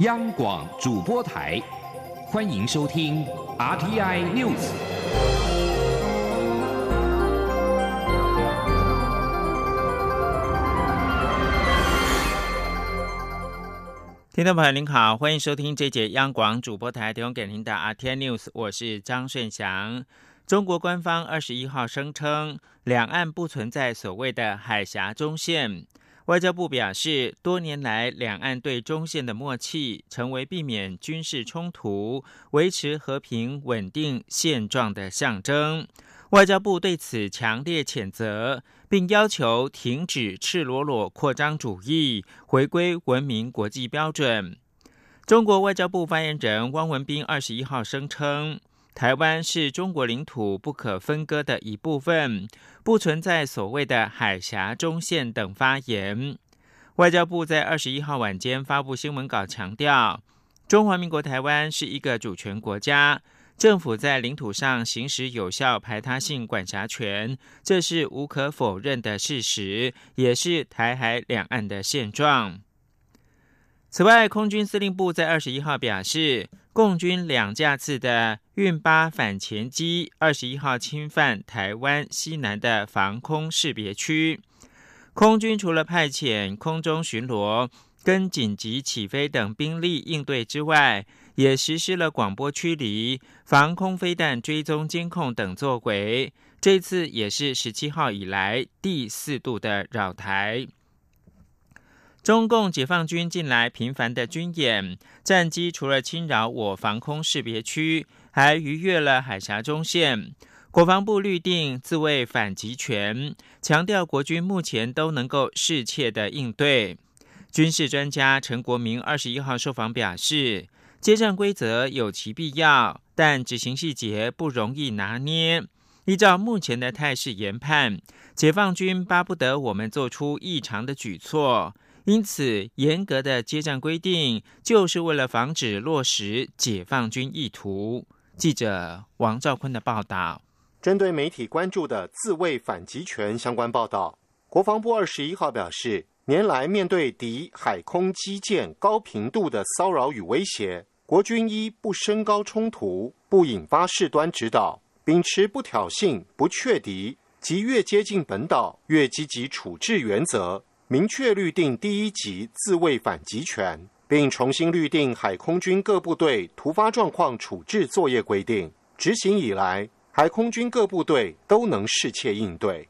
央广主播台，欢迎收听 RTI News。听众朋友您好，欢迎收听这节央广主播台提供给您的 RTI News，我是张顺祥。中国官方二十一号声称，两岸不存在所谓的海峡中线。外交部表示，多年来两岸对中线的默契，成为避免军事冲突、维持和平稳定现状的象征。外交部对此强烈谴责，并要求停止赤裸裸扩张主义，回归文明国际标准。中国外交部发言人汪文斌二十一号声称。台湾是中国领土不可分割的一部分，不存在所谓的海峡中线等发言。外交部在二十一号晚间发布新闻稿，强调中华民国台湾是一个主权国家，政府在领土上行使有效排他性管辖权，这是无可否认的事实，也是台海两岸的现状。此外，空军司令部在二十一号表示。共军两架次的运八反潜机，二十一号侵犯台湾西南的防空识别区。空军除了派遣空中巡逻跟紧急起飞等兵力应对之外，也实施了广播驱离、防空飞弹追踪监控等作为。这次也是十七号以来第四度的扰台。中共解放军近来频繁的军演，战机除了侵扰我防空识别区，还逾越了海峡中线。国防部律定自卫反击权，强调国军目前都能够适切的应对。军事专家陈国明二十一号受访表示，接战规则有其必要，但执行细节不容易拿捏。依照目前的态势研判，解放军巴不得我们做出异常的举措。因此，严格的接战规定就是为了防止落实解放军意图。记者王兆坤的报道。针对媒体关注的自卫反击权相关报道，国防部二十一号表示，年来面对敌海空基建高频度的骚扰与威胁，国军一不升高冲突，不引发事端指导，秉持不挑衅、不确敌，即越接近本岛越积极处置原则。明确律定第一级自卫反击权，并重新律定海空军各部队突发状况处置作业规定。执行以来，海空军各部队都能适切应对。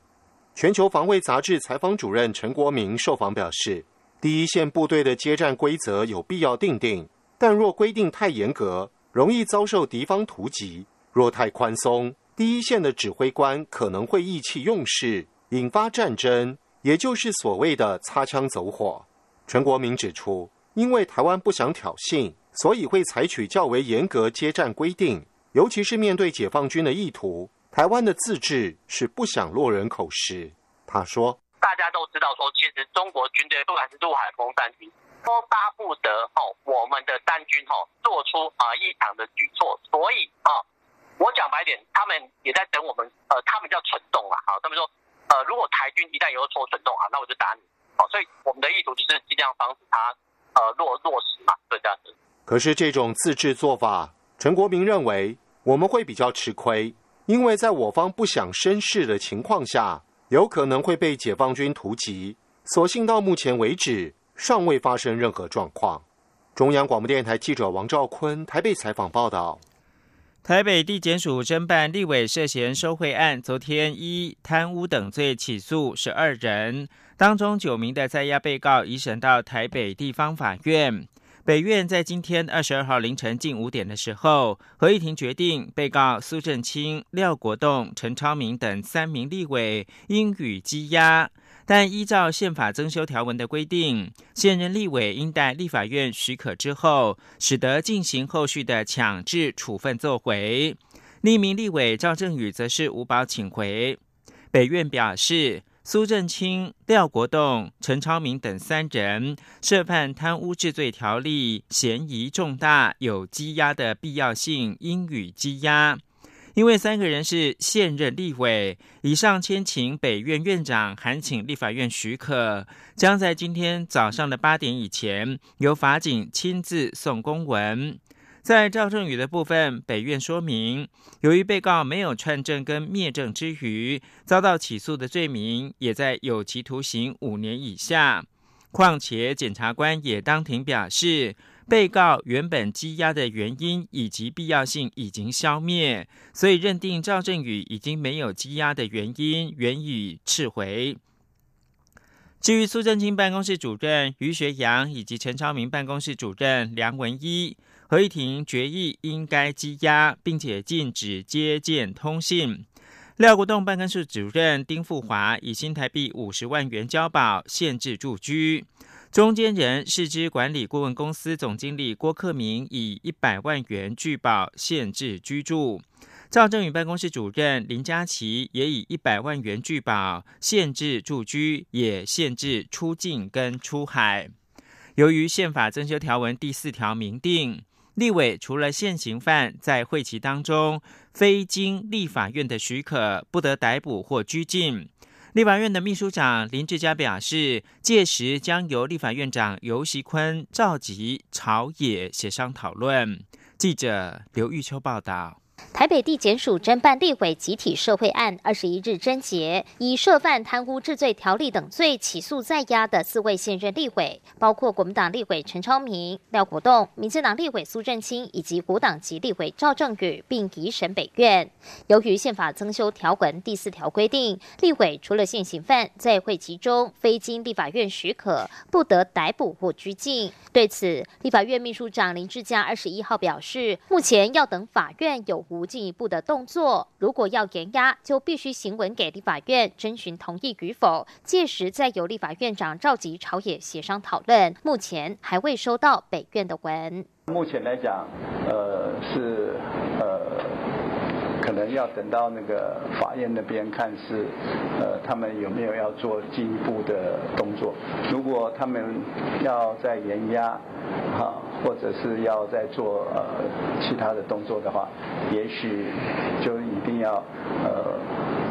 全球防卫杂志采访主任陈国明受访表示，第一线部队的接战规则有必要定定，但若规定太严格，容易遭受敌方突击；若太宽松，第一线的指挥官可能会意气用事，引发战争。也就是所谓的擦枪走火。陈国明指出，因为台湾不想挑衅，所以会采取较为严格接战规定。尤其是面对解放军的意图，台湾的自治是不想落人口实。他说：“大家都知道，说其实中国军队不管是陆海空三军，都巴不得哦我们的三军哦做出啊异常的举措。所以啊，我讲白点，他们也在等我们，呃，他们叫蠢动啊，好，他们说。”呃，如果台军一旦有所蠢动啊，那我就打你。好，所以我们的意图就是尽量防止它呃落落实嘛，对这样子。可是这种自治做法，陈国民认为我们会比较吃亏，因为在我方不想生事的情况下，有可能会被解放军突击。所幸到目前为止，尚未发生任何状况。中央广播电台记者王兆坤台北采访报道。台北地检署侦办立委涉嫌收贿案，昨天依贪污等罪起诉十二人，当中九名的在押被告移审到台北地方法院。北院在今天二十二号凌晨近五点的时候，合议庭决定被告苏正清、廖国栋、陈超明等三名立委应予羁押。但依照宪法增修条文的规定，现任立委应待立法院许可之后，使得进行后续的强制处分作回。另一名立委赵正宇则是无保请回。北院表示，苏正清、廖国栋、陈超明等三人涉犯贪污治罪条例，嫌疑重大，有羁押的必要性，应予羁押。因为三个人是现任立委，以上签请北院院长函请立法院许可，将在今天早上的八点以前由法警亲自送公文。在赵正宇的部分，北院说明，由于被告没有串证跟灭证之余，遭到起诉的罪名也在有期徒刑五年以下。况且检察官也当庭表示。被告原本羁押的原因以及必要性已经消灭，所以认定赵振宇已经没有羁押的原因，原予撤回。至于苏正清办公室主任于学阳以及陈超明办公室主任梁文一，合议庭决议应该羁押，并且禁止接见通信。廖国栋办公室主任丁富华以新台币五十万元交保，限制住居。中间人市之管理顾问公司总经理郭克明以一百万元拒保限制居住，赵正宇办公室主任林佳琪也以一百万元拒保限制住居，也限制出境跟出海。由于宪法增修条文第四条明定，立委除了现行犯在会期当中非经立法院的许可，不得逮捕或拘禁。立法院的秘书长林志佳表示，届时将由立法院长游锡坤召集朝野协商讨论。记者刘玉秋报道。台北地检署侦办立委集体社会案二十一日侦结，以涉犯贪污治罪条例等罪起诉在押的四位现任立委，包括国民党立委陈超明、廖国栋、民进党立委苏振清以及国党籍立委赵正宇，并移审北院。由于宪法增修条文第四条规定，立委除了现行犯在会集中非经立法院许可，不得逮捕或拘禁。对此，立法院秘书长林志嘉二十一号表示，目前要等法院有无。无进一步的动作，如果要严压，就必须行文给立法院征询同意与否，届时再由立法院长召集朝野协商讨论。目前还未收到北院的文。目前来讲，呃，是，能要等到那个法院那边看是，呃，他们有没有要做进一步的动作。如果他们要再严压，哈。或者是要再做呃其他的动作的话，也许就一定要呃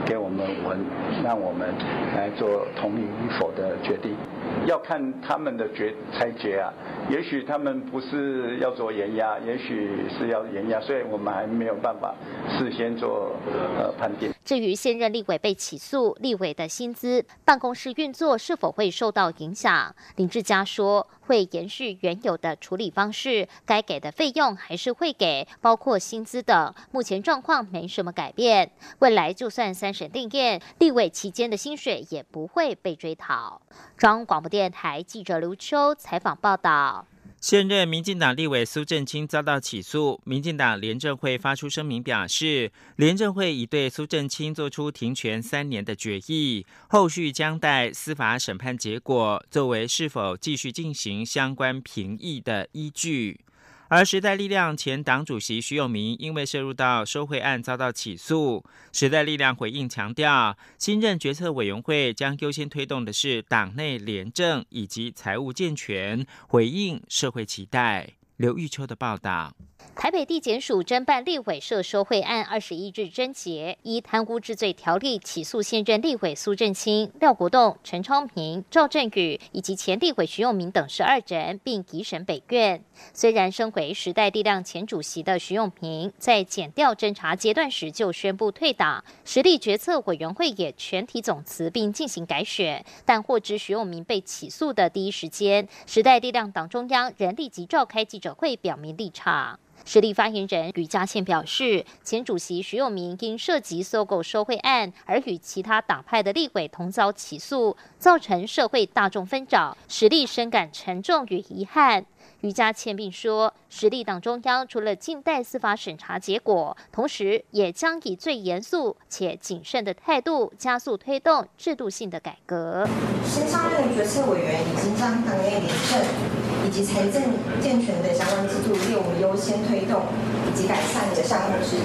给我们文，让我们来做同意与否的决定，要看他们的决裁决啊。也许他们不是要做严压，也许是要严压，所以我们还没有办法事先做呃判定。至于现任立委被起诉，立委的薪资、办公室运作是否会受到影响？林志嘉说，会延续原有的处理方式，该给的费用还是会给，包括薪资等。目前状况没什么改变，未来就算三审定验，立委期间的薪水也不会被追讨。中央广播电台记者刘秋采访报道。现任民进党立委苏振清遭到起诉，民进党廉政会发出声明表示，廉政会已对苏振清作出停权三年的决议，后续将待司法审判结果，作为是否继续进行相关评议的依据。而时代力量前党主席徐永明因为涉入到收贿案遭到起诉，时代力量回应强调，新任决策委员会将优先推动的是党内廉政以及财务健全，回应社会期待。刘玉秋的报道。台北地检署侦办立委涉收贿案二十一日侦结，依贪污治罪条例起诉现任立委苏振清、廖国栋、陈昌明、赵振宇以及前立委徐永明等十二人，并提审北院。虽然身为时代力量前主席的徐永明在检调侦查阶段时就宣布退党，实力决策委员会也全体总辞并进行改选，但获知徐永明被起诉的第一时间，时代力量党中央仍立即召开记者会表明立场。实力发言人余嘉倩表示，前主席徐永明因涉及搜狗收贿案而与其他党派的立委同遭起诉，造成社会大众纷扰，实力深感沉重与遗憾。余嘉倩并说，实力党中央除了静待司法审查结果，同时也将以最严肃且谨慎的态度，加速推动制度性的改革。新上任决策委员已经将党内廉政。以及财政健全的相关制度列为优先推动以及改善的项目之一。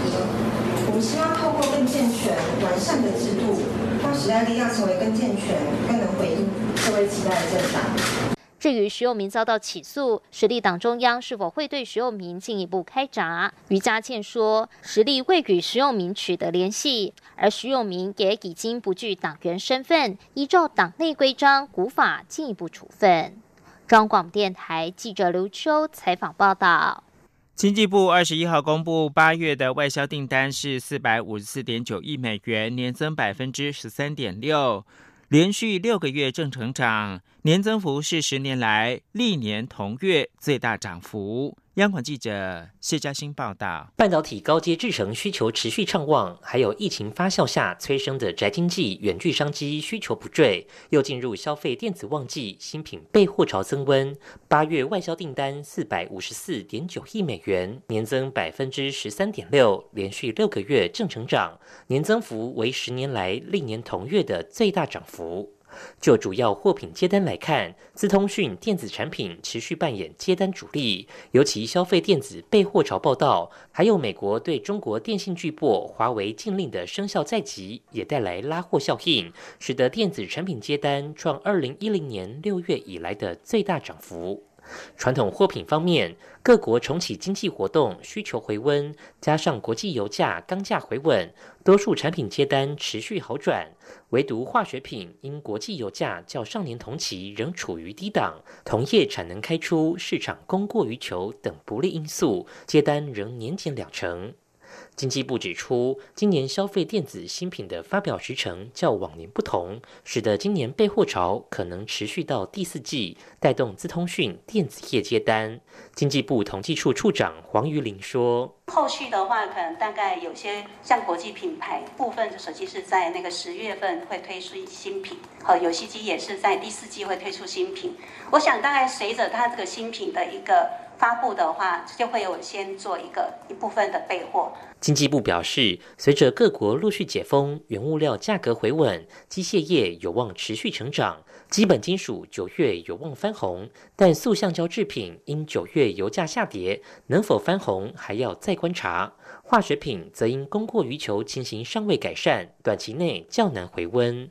我们希望透过更健全、完善的制度，让时代力量成为更健全、更能回应社会期待的政党。至于徐永明遭到起诉，实力党中央是否会对徐永明进一步开闸？于家倩说，实力未与徐永明取得联系，而徐永明也已经不具党员身份，依照党内规章、古法进一步处分。中广电台记者刘秋采访报道。经济部二十一号公布，八月的外销订单是四百五十四点九亿美元，年增百分之十三点六。连续六个月正成长，年增幅是十年来历年同月最大涨幅。央广记者谢嘉欣报道：半导体高阶制程需求持续畅旺，还有疫情发酵下催生的宅经济、远距商机需求不坠，又进入消费电子旺季，新品备货潮增温。八月外销订单四百五十四点九亿美元，年增百分之十三点六，连续六个月正成长，年增幅为十年来历年同月的最大涨幅。就主要货品接单来看，资通讯电子产品持续扮演接单主力，尤其消费电子备货潮报道，还有美国对中国电信巨擘华为禁令的生效在即，也带来拉货效应，使得电子产品接单创二零一零年六月以来的最大涨幅。传统货品方面，各国重启经济活动，需求回温，加上国际油价、钢价回稳，多数产品接单持续好转。唯独化学品因国际油价较上年同期仍处于低档，同业产能开出、市场供过于求等不利因素，接单仍年减两成。经济部指出，今年消费电子新品的发表时程较往年不同，使得今年备货潮可能持续到第四季，带动资通讯电子业接单。经济部统计处处长黄瑜玲说：“后续的话，可能大概有些像国际品牌部分的手机是在那个十月份会推出新品，和游戏机也是在第四季会推出新品。我想大概随着它这个新品的一个。”发布的话，就会有先做一个一部分的备货。经济部表示，随着各国陆续解封，原物料价格回稳，机械业有望持续成长。基本金属九月有望翻红，但塑橡胶制品因九月油价下跌，能否翻红还要再观察。化学品则因供过于求情形尚未改善，短期内较难回温。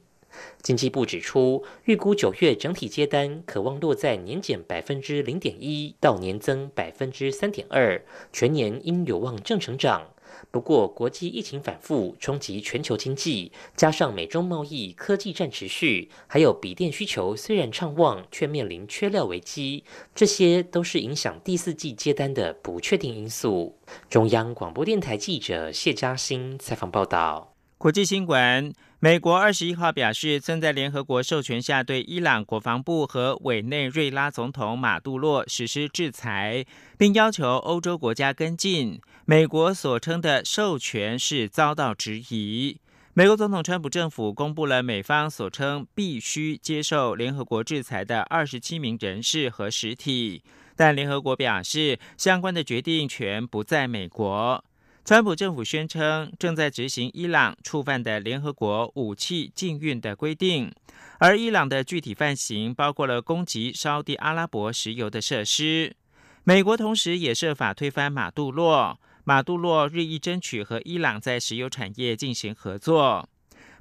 经济部指出，预估九月整体接单可望落在年减百分之零点一到年增百分之三点二，全年应有望正成长。不过，国际疫情反复冲击全球经济，加上美中贸易、科技战持续，还有笔电需求虽然畅旺，却面临缺料危机，这些都是影响第四季接单的不确定因素。中央广播电台记者谢嘉欣采访报道。国际新闻。美国二十一号表示，曾在联合国授权下对伊朗国防部和委内瑞拉总统马杜洛实施制裁，并要求欧洲国家跟进。美国所称的授权是遭到质疑。美国总统川普政府公布了美方所称必须接受联合国制裁的二十七名人士和实体，但联合国表示，相关的决定权不在美国。川普政府宣称正在执行伊朗触犯的联合国武器禁运的规定，而伊朗的具体犯行包括了攻击沙地阿拉伯石油的设施。美国同时也设法推翻马杜洛，马杜洛日益争取和伊朗在石油产业进行合作。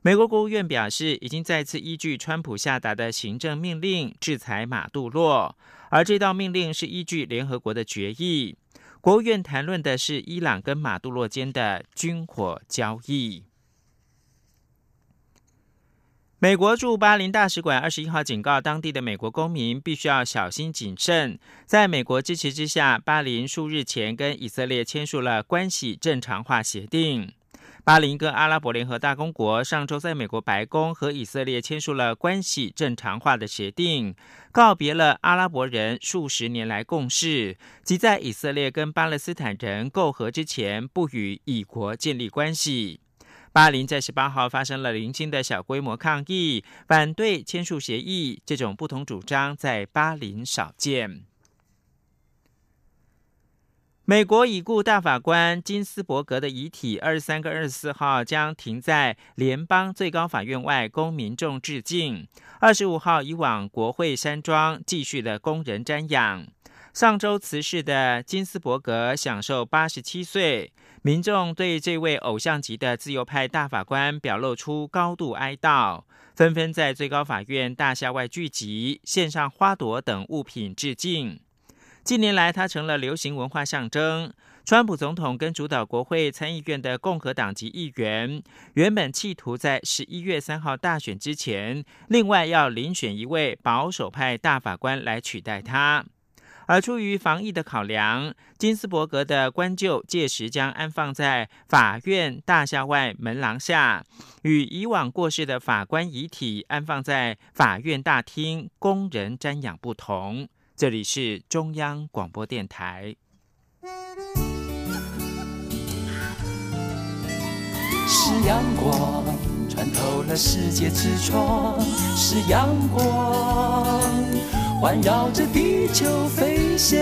美国国务院表示，已经再次依据川普下达的行政命令制裁马杜洛，而这道命令是依据联合国的决议。国务院谈论的是伊朗跟马杜洛间的军火交易。美国驻巴林大使馆二十一号警告当地的美国公民，必须要小心谨慎。在美国支持之下，巴林数日前跟以色列签署了关系正常化协定。巴林跟阿拉伯联合大公国上周在美国白宫和以色列签署了关系正常化的协定，告别了阿拉伯人数十年来共事，即在以色列跟巴勒斯坦人媾和之前不与以国建立关系。巴林在十八号发生了零星的小规模抗议，反对签署协议。这种不同主张在巴林少见。美国已故大法官金斯伯格的遗体，二十三跟二十四号将停在联邦最高法院外，供民众致敬。二十五号移往国会山庄，继续的供人瞻仰。上周辞世的金斯伯格享受八十七岁，民众对这位偶像级的自由派大法官表露出高度哀悼，纷纷在最高法院大厦外聚集，献上花朵等物品致敬。近年来，他成了流行文化象征。川普总统跟主导国会参议院的共和党籍议员，原本企图在十一月三号大选之前，另外要遴选一位保守派大法官来取代他。而出于防疫的考量，金斯伯格的官柩届时将安放在法院大厦外门廊下，与以往过世的法官遗体安放在法院大厅供人瞻仰不同。这里是中央广播电台。是阳光穿透了世界之窗，是阳光环绕着地球飞翔。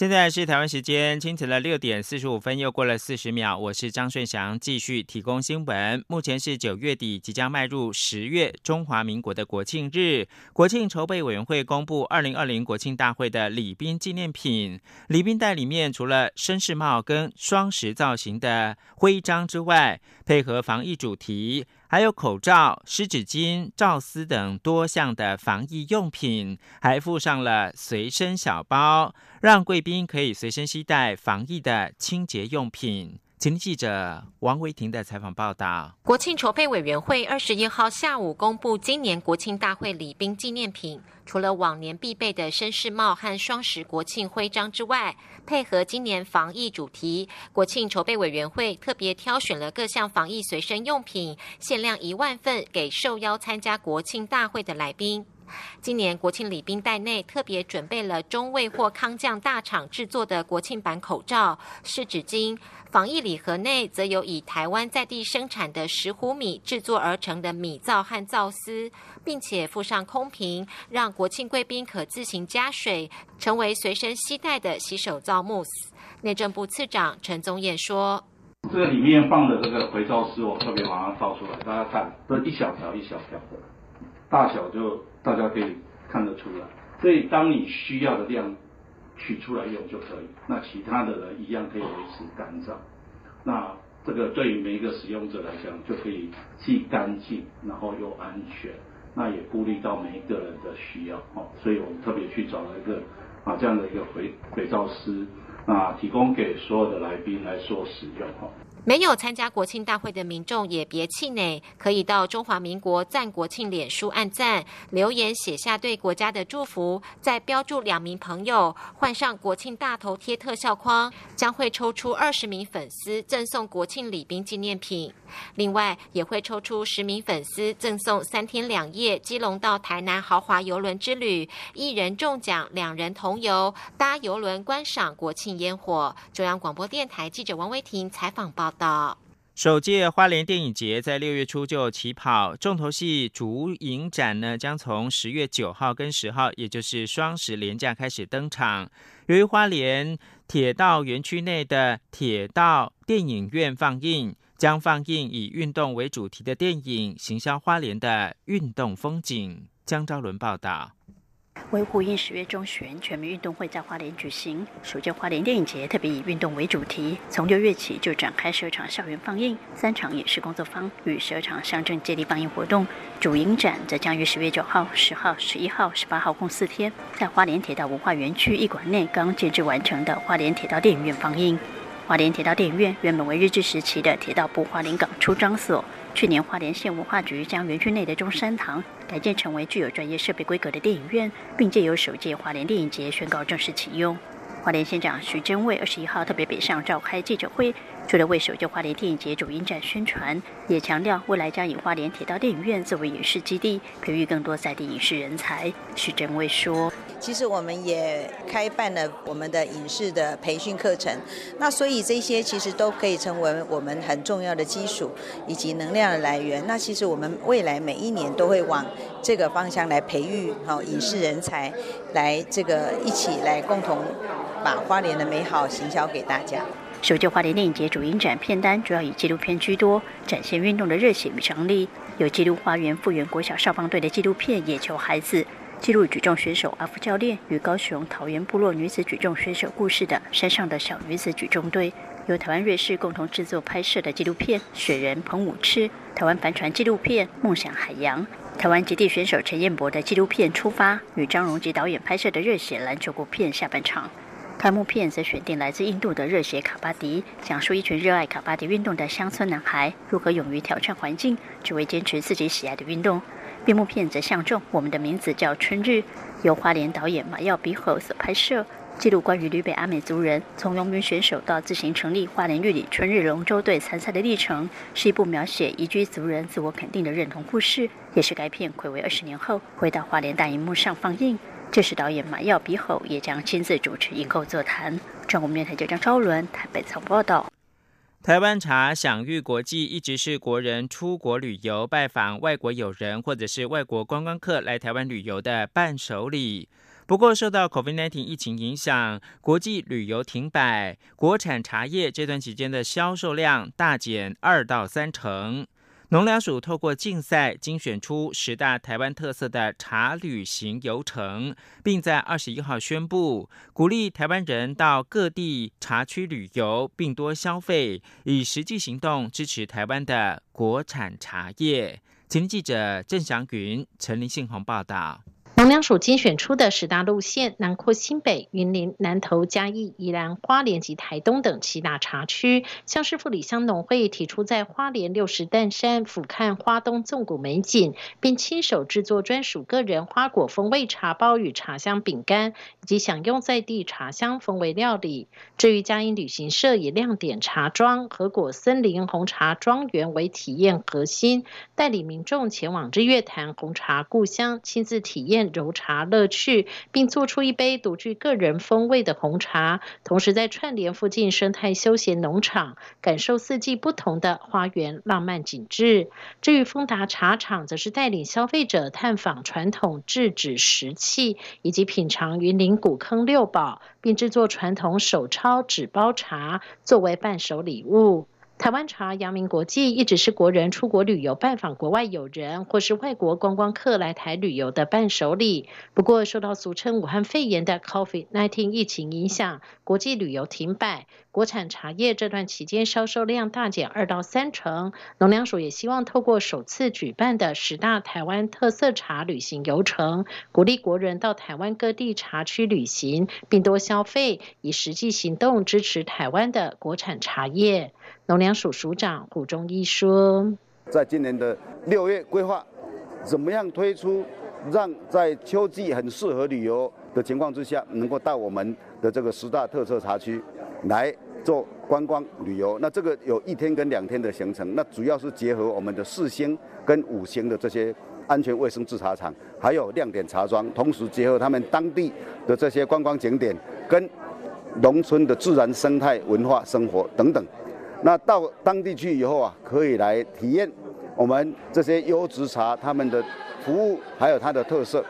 现在是台湾时间清晨的六点四十五分，又过了四十秒。我是张顺祥，继续提供新闻。目前是九月底，即将迈入十月，中华民国的国庆日。国庆筹备委员会公布二零二零国庆大会的礼宾纪念品。礼宾袋里面除了绅士帽跟双十造型的徽章之外，配合防疫主题。还有口罩、湿纸巾、罩丝等多项的防疫用品，还附上了随身小包，让贵宾可以随身携带防疫的清洁用品。请记者王维婷的采访报道。国庆筹备委员会二十一号下午公布今年国庆大会礼宾纪念品。除了往年必备的绅士帽和双十国庆徽章之外，配合今年防疫主题，国庆筹备委员会特别挑选了各项防疫随身用品，限量一万份给受邀参加国庆大会的来宾。今年国庆礼宾袋内特别准备了中卫或康匠大厂制作的国庆版口罩、湿纸巾。防疫礼盒内则有以台湾在地生产的石斛米制作而成的米皂和皂丝，并且附上空瓶，让国庆贵宾可自行加水，成为随身携带的洗手皂慕斯。内政部次长陈宗彦说：“这个里面放的这个肥皂丝，我特别把它倒出来，大家看，都一小条一小条的，大小就大家可以看得出来。所以当你需要的量。”取出来用就可以，那其他的人一样可以维持干燥。那这个对于每一个使用者来讲，就可以既干净，然后又安全，那也顾虑到每一个人的需要哦。所以我们特别去找了一个啊这样的一个肥肥皂师，啊提供给所有的来宾来做使用哈。没有参加国庆大会的民众也别气馁，可以到中华民国赞国庆脸书按赞，留言写下对国家的祝福，再标注两名朋友，换上国庆大头贴特效框，将会抽出二十名粉丝赠送国庆礼宾纪念品。另外，也会抽出十名粉丝赠送三天两夜基隆到台南豪华游轮之旅，一人中奖，两人同游，搭游轮观赏国庆烟火。中央广播电台记者王威婷采访报道。首届花莲电影节在六月初就起跑，重头戏主影展呢将从十月九号跟十号，也就是双十连假开始登场。由于花莲铁道园区内的铁道电影院放映。将放映以运动为主题的电影，行销花莲的运动风景。江昭伦报道。为呼应十月中旬全民运动会在花莲举行，首届花莲电影节特别以运动为主题，从六月起就展开十二场校园放映，三场影视工作坊与十二场乡镇接力放映活动。主影展则将于十月九号、十号、十一号、十八号共四天，在花莲铁道文化园区艺馆内刚建制完成的花莲铁道电影院放映。花莲铁道电影院原本为日治时期的铁道部花莲港出张所，去年花莲县文化局将园区内的中山堂改建成为具有专业设备规格的电影院，并借由首届华莲电影节宣告正式启用。华莲县长徐祯伟二十一号特别北上召开记者会，除了为首届花莲电影节主音展宣传，也强调未来将以花莲铁道电影院作为影视基地，培育更多在地影视人才。徐祯卫说。其实我们也开办了我们的影视的培训课程，那所以这些其实都可以成为我们很重要的基础以及能量的来源。那其实我们未来每一年都会往这个方向来培育好影视人才，来这个一起来共同把花莲的美好行销给大家。首届花莲电影节主影展片单主要以纪录片居多，展现运动的热血与张力。有记录花园复原国小少棒队的纪录片《野球孩子》，记录举重选手阿福教练与高雄桃园部落女子举重选手故事的《山上的小女子举重队》，由台湾瑞士共同制作拍摄的纪录片《雪人彭武赤》，台湾帆船纪录片《梦想海洋》，台湾极地选手陈彦博的纪录片《出发》，与张荣吉导演拍摄的热血篮球国片《下半场》。开幕片则选定来自印度的热血卡巴迪，讲述一群热爱卡巴迪运动的乡村男孩如何勇于挑战环境，只为坚持自己喜爱的运动。闭幕片则相中《我们的名字叫春日》，由花莲导演马耀比吼所拍摄，记录关于吕北阿美族人从农民选手到自行成立花莲玉里春日龙舟队参赛的历程，是一部描写移居族人自我肯定的认同故事，也是该片暌违二十年后回到花莲大荧幕上放映。这时，导演马耀比吼也将亲自主持映后座谈。中国面台记者张伦台北采报道。台湾茶享誉国际，一直是国人出国旅游、拜访外国友人或者是外国观光客来台湾旅游的伴手礼。不过，受到 COVID-19 疫情影响，国际旅游停摆，国产茶叶这段期间的销售量大减二到三成。农粮署透过竞赛精选出十大台湾特色的茶旅行游程，并在二十一号宣布，鼓励台湾人到各地茶区旅游，并多消费，以实际行动支持台湾的国产茶叶。前记者郑祥云、陈林信宏报道。农粮署精选出的十大路线，囊括新北、云林、南投、嘉义、宜兰、花莲及台东等七大茶区。像是富里乡农会提出，在花莲六十担山俯瞰花东纵谷美景，并亲手制作专属个人花果风味茶包与茶香饼干，以及享用在地茶香风味料理。至于嘉义旅行社以亮点茶庄和果森林红茶庄园为体验核心，带领民众前往日月潭红茶故乡，亲自体验。揉茶乐趣，并做出一杯独具个人风味的红茶，同时在串联附近生态休闲农场，感受四季不同的花园浪漫景致。至于丰达茶厂，则是带领消费者探访传统制纸石器，以及品尝云林古坑六宝，并制作传统手抄纸包茶，作为伴手礼物。台湾茶阳明国际，一直是国人出国旅游拜访国外友人或是外国观光客来台旅游的伴手礼。不过，受到俗称武汉肺炎的 COVID-19 疫情影响，国际旅游停摆，国产茶叶这段期间销售量大减二到三成。农粮署也希望透过首次举办的十大台湾特色茶旅行游程，鼓励国人到台湾各地茶区旅行，并多消费，以实际行动支持台湾的国产茶叶。农粮署署长胡忠义说：“在今年的六月规划，怎么样推出让在秋季很适合旅游的情况之下，能够到我们的这个十大特色茶区来做观光旅游？那这个有一天跟两天的行程，那主要是结合我们的四星跟五星的这些安全卫生制茶厂，还有亮点茶庄，同时结合他们当地的这些观光景点跟农村的自然生态文化生活等等。”那到当地去以后啊，可以来体验我们这些优质茶，他们的服务还有它的特色。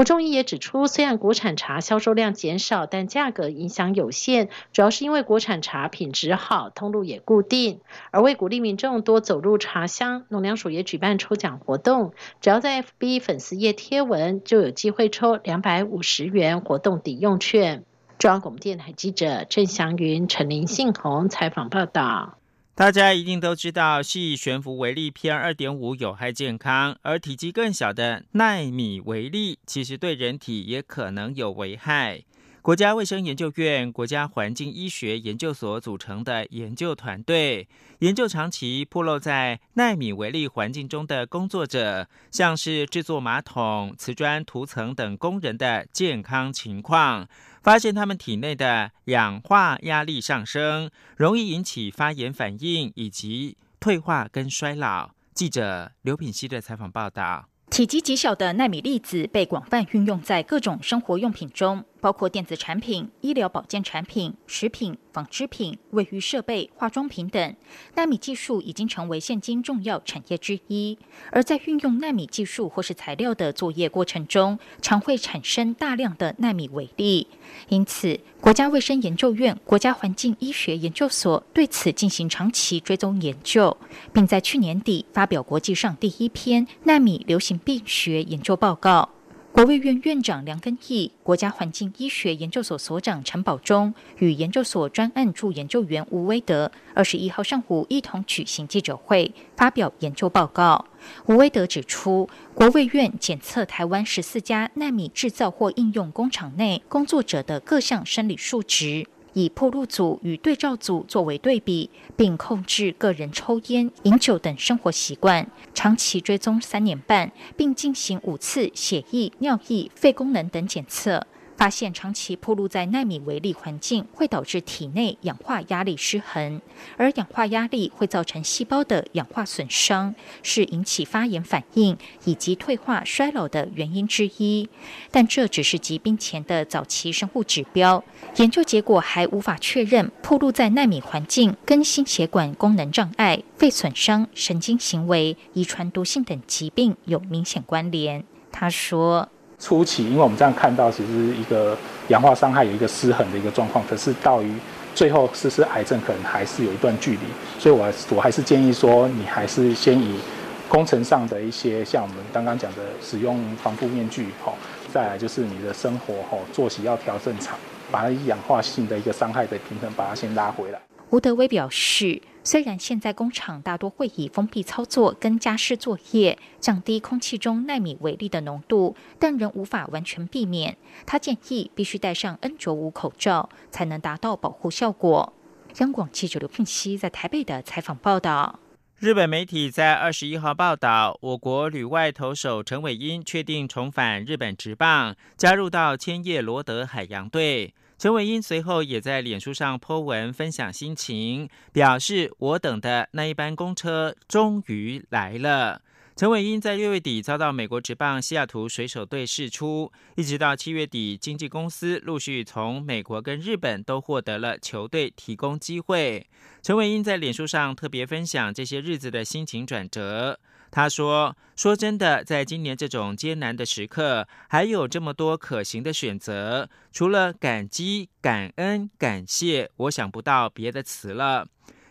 吴仲义也指出，虽然国产茶销售量减少，但价格影响有限，主要是因为国产茶品质好，通路也固定。而为鼓励民众多走入茶乡，农粮署也举办抽奖活动，只要在 FB 粉丝页贴文，就有机会抽两百五十元活动抵用券。中央广播电台记者郑祥云、陈林信宏采访报道。大家一定都知道，细悬浮微粒 PM 二点五有害健康，而体积更小的纳米微粒，其实对人体也可能有危害。国家卫生研究院国家环境医学研究所组成的研究团队，研究长期暴露在纳米微粒环境中的工作者，像是制作马桶、瓷砖涂层等工人的健康情况。发现他们体内的氧化压力上升，容易引起发炎反应以及退化跟衰老。记者刘品希的采访报道。体积极小的纳米粒子被广泛运用在各种生活用品中。包括电子产品、医疗保健产品、食品、纺织品、卫浴设备、化妆品等。纳米技术已经成为现今重要产业之一。而在运用纳米技术或是材料的作业过程中，常会产生大量的纳米微粒。因此，国家卫生研究院国家环境医学研究所对此进行长期追踪研究，并在去年底发表国际上第一篇纳米流行病学研究报告。国卫院院长梁根义、国家环境医学研究所所长陈宝忠与研究所专案助研究员吴威德，二十一号上午一同举行记者会，发表研究报告。吴威德指出，国卫院检测台湾十四家纳米制造或应用工厂内工作者的各项生理数值。以破路组与对照组作为对比，并控制个人抽烟、饮酒等生活习惯，长期追踪三年半，并进行五次血液、尿液、肺功能等检测。发现长期暴露在纳米微粒环境会导致体内氧化压力失衡，而氧化压力会造成细胞的氧化损伤，是引起发炎反应以及退化衰老的原因之一。但这只是疾病前的早期生物指标，研究结果还无法确认暴露在纳米环境跟心血管功能障碍、肺损伤、神经行为、遗传毒性等疾病有明显关联。他说。初期，因为我们这样看到，其实一个氧化伤害有一个失衡的一个状况，可是到于最后实施癌症，可能还是有一段距离。所以，我我还是建议说，你还是先以工程上的一些，像我们刚刚讲的，使用防护面具，吼，再来就是你的生活，吼，作息要调正常，把它氧化性的一个伤害的平衡，把它先拉回来。吴德威表示。虽然现在工厂大多会以封闭操作跟加湿作业，降低空气中纳米微粒的浓度，但仍无法完全避免。他建议必须戴上 N95 口罩，才能达到保护效果。央广记者刘聘熙在台北的采访报道。日本媒体在二十一号报道，我国旅外投手陈伟英确定重返日本职棒，加入到千叶罗德海洋队。陈伟英随后也在脸书上 po 文分享心情，表示我等的那一班公车终于来了。陈伟英在六月底遭到美国职棒西雅图水手队释出，一直到七月底，经纪公司陆续从美国跟日本都获得了球队提供机会。陈伟英在脸书上特别分享这些日子的心情转折。他说：“说真的，在今年这种艰难的时刻，还有这么多可行的选择，除了感激、感恩、感谢，我想不到别的词了。”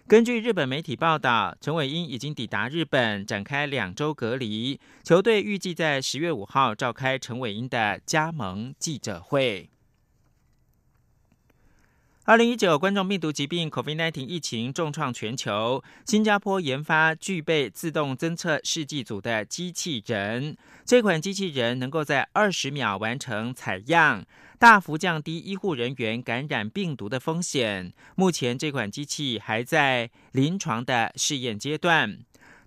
根据日本媒体报道，陈伟英已经抵达日本，展开两周隔离。球队预计在十月五号召开陈伟英的加盟记者会。二零一九冠状病毒疾病 （COVID-19） 疫情重创全球。新加坡研发具备自动侦测试剂组的机器人，这款机器人能够在二十秒完成采样，大幅降低医护人员感染病毒的风险。目前，这款机器还在临床的试验阶段。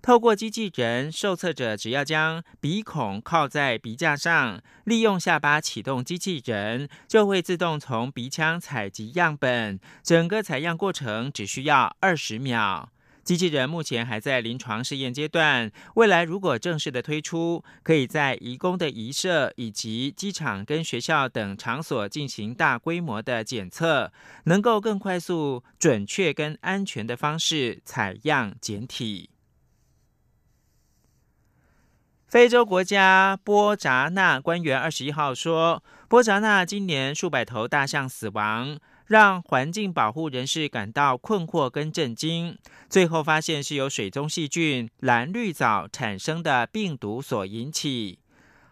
透过机器人，受测者只要将鼻孔靠在鼻架上，利用下巴启动机器人，就会自动从鼻腔采集样本。整个采样过程只需要二十秒。机器人目前还在临床试验阶段，未来如果正式的推出，可以在移工的移设以及机场跟学校等场所进行大规模的检测，能够更快速、准确跟安全的方式采样检体。非洲国家波扎纳官员二十一号说，波扎纳今年数百头大象死亡，让环境保护人士感到困惑跟震惊。最后发现是由水中细菌蓝绿藻产生的病毒所引起。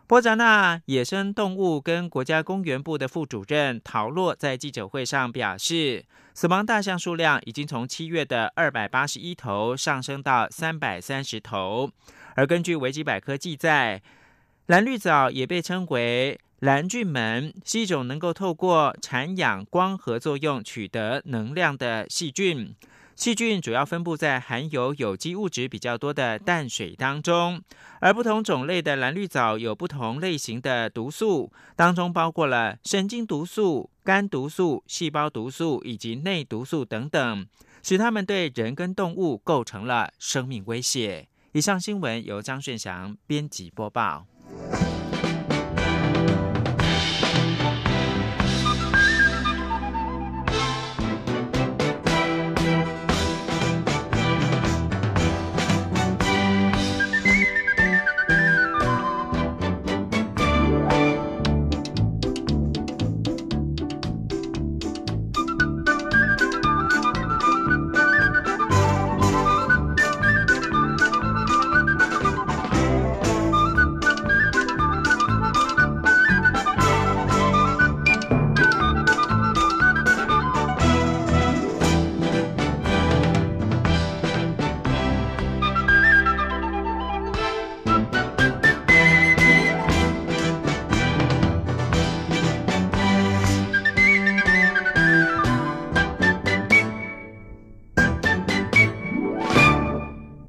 波扎纳野生动物跟国家公园部的副主任陶洛在记者会上表示，死亡大象数量已经从七月的二百八十一头上升到三百三十头。而根据维基百科记载，蓝绿藻也被称为蓝菌门，是一种能够透过产氧光合作用取得能量的细菌。细菌主要分布在含有有机物质比较多的淡水当中，而不同种类的蓝绿藻有不同类型的毒素，当中包括了神经毒素、肝毒素、细胞毒素以及内毒素等等，使它们对人跟动物构成了生命威胁。以上新闻由张炫翔编辑播报。